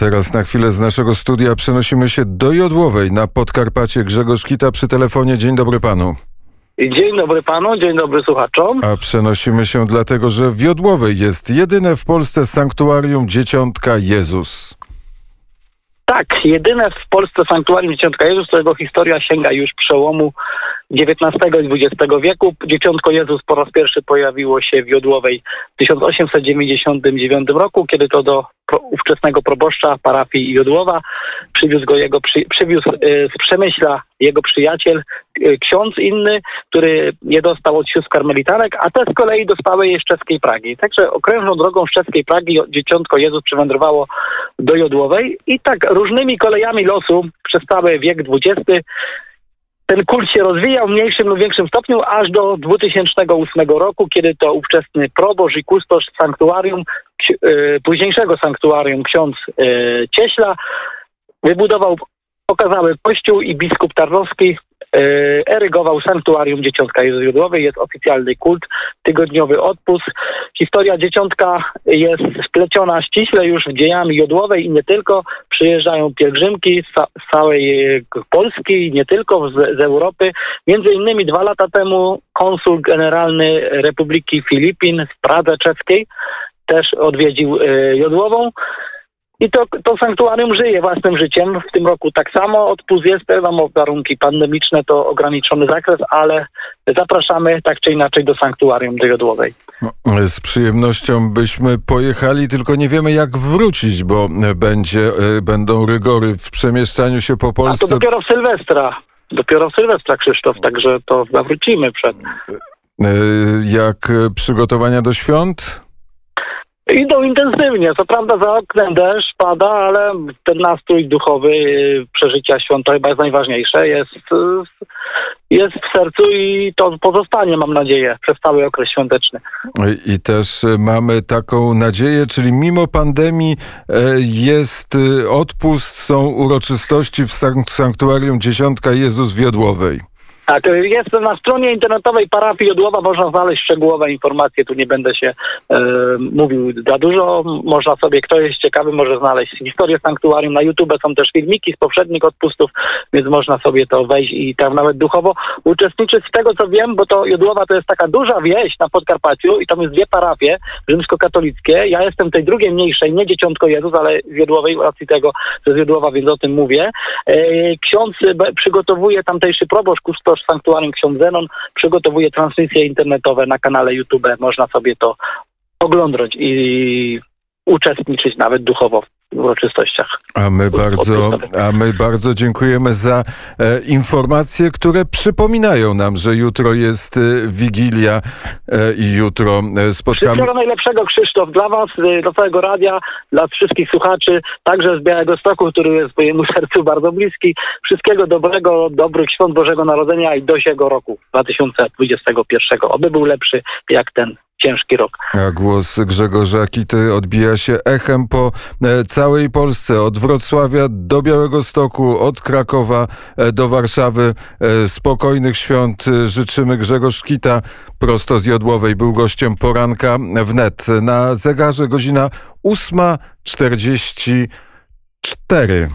teraz na chwilę z naszego studia przenosimy się do Jodłowej na Podkarpacie. Grzegorz Kita przy telefonie. Dzień dobry panu. Dzień dobry panu, dzień dobry słuchaczom. A przenosimy się dlatego, że w Jodłowej jest jedyne w Polsce sanktuarium Dzieciątka Jezus. Tak, jedyne w Polsce sanktuarium Dzieciątka Jezus, którego historia sięga już przełomu XIX i XX wieku. Dzieciątko Jezus po raz pierwszy pojawiło się w Jodłowej w 1899 roku, kiedy to do ówczesnego proboszcza parafii Jodłowa przywiózł go jego, przy, przywiózł y, z Przemyśla jego przyjaciel, y, ksiądz inny, który je dostał od sióstr karmelitanek, a te z kolei dostały je z czeskiej Pragi. Także okrężną drogą z czeskiej Pragi dzieciątko Jezus przywędrowało do Jodłowej i tak różnymi kolejami losu przez cały wiek XX ten kult się rozwijał w mniejszym lub większym stopniu aż do 2008 roku, kiedy to ówczesny proboszcz i kustosz sanktuarium, późniejszego sanktuarium ksiądz Cieśla wybudował okazały kościół i biskup Tarnowski erygował sanktuarium Dzieciątka Jodłowej. Jest oficjalny kult, tygodniowy odpust. Historia Dzieciątka jest spleciona ściśle już w dziejami Jodłowej i nie tylko. Przyjeżdżają pielgrzymki z całej Polski i nie tylko z, z Europy. Między innymi dwa lata temu konsul generalny Republiki Filipin w Pradze Czeskiej też odwiedził Jodłową. I to, to sanktuarium żyje własnym życiem. W tym roku tak samo odpust jest, wiadomo, warunki pandemiczne to ograniczony zakres, ale zapraszamy tak czy inaczej do sanktuarium do Jodłowej. Z przyjemnością byśmy pojechali, tylko nie wiemy jak wrócić, bo będzie, będą rygory w przemieszczaniu się po Polsce. A to dopiero w Sylwestra. Dopiero w Sylwestra, Krzysztof, także to zawrócimy przed. Jak przygotowania do świąt? Idą intensywnie. Co prawda za oknem deszcz pada, ale ten nastrój duchowy przeżycia świąt to chyba jest najważniejsze. Jest, jest w sercu i to pozostanie, mam nadzieję, przez cały okres świąteczny. I też mamy taką nadzieję, czyli mimo pandemii jest odpust, są uroczystości w sanktuarium Dziesiątka Jezus Wiodłowej. Tak, jest na stronie internetowej parafii Jodłowa, można znaleźć szczegółowe informacje, tu nie będę się e, mówił za dużo, można sobie, kto jest ciekawy, może znaleźć historię sanktuarium, na YouTube są też filmiki z poprzednich odpustów, więc można sobie to wejść i tam nawet duchowo uczestniczyć. Z tego, co wiem, bo to Jodłowa to jest taka duża wieś na Podkarpaciu i tam jest dwie parafie rzymskokatolickie, ja jestem tej drugiej mniejszej, nie Dzieciątko Jezus, ale z Jodłowej, racji tego, że z Jodłowa, więc o tym mówię. E, ksiądz przygotowuje tamtejszy proboszcz, Sanktuarium Ksiądz Zenon przygotowuje transmisje internetowe na kanale YouTube. Można sobie to oglądać i uczestniczyć nawet duchowo uroczystościach. A my bardzo, a my bardzo dziękujemy za e, informacje, które przypominają nam, że jutro jest e, Wigilia e, i jutro e, spotkamy... Wszystkiego najlepszego Krzysztof dla was, e, dla całego radia, dla wszystkich słuchaczy, także z Białego Stoku, który jest mojemu sercu bardzo bliski. Wszystkiego dobrego, dobrych świąt Bożego Narodzenia i do siego roku 2021. Oby był lepszy jak ten ciężki rok. A głos Grzegorza Kity odbija się echem po całej Polsce, od Wrocławia do Białego Stoku, od Krakowa do Warszawy. Spokojnych świąt życzymy. Grzegorz Kita prosto z Jodłowej był gościem poranka wnet. Na zegarze godzina 8.44.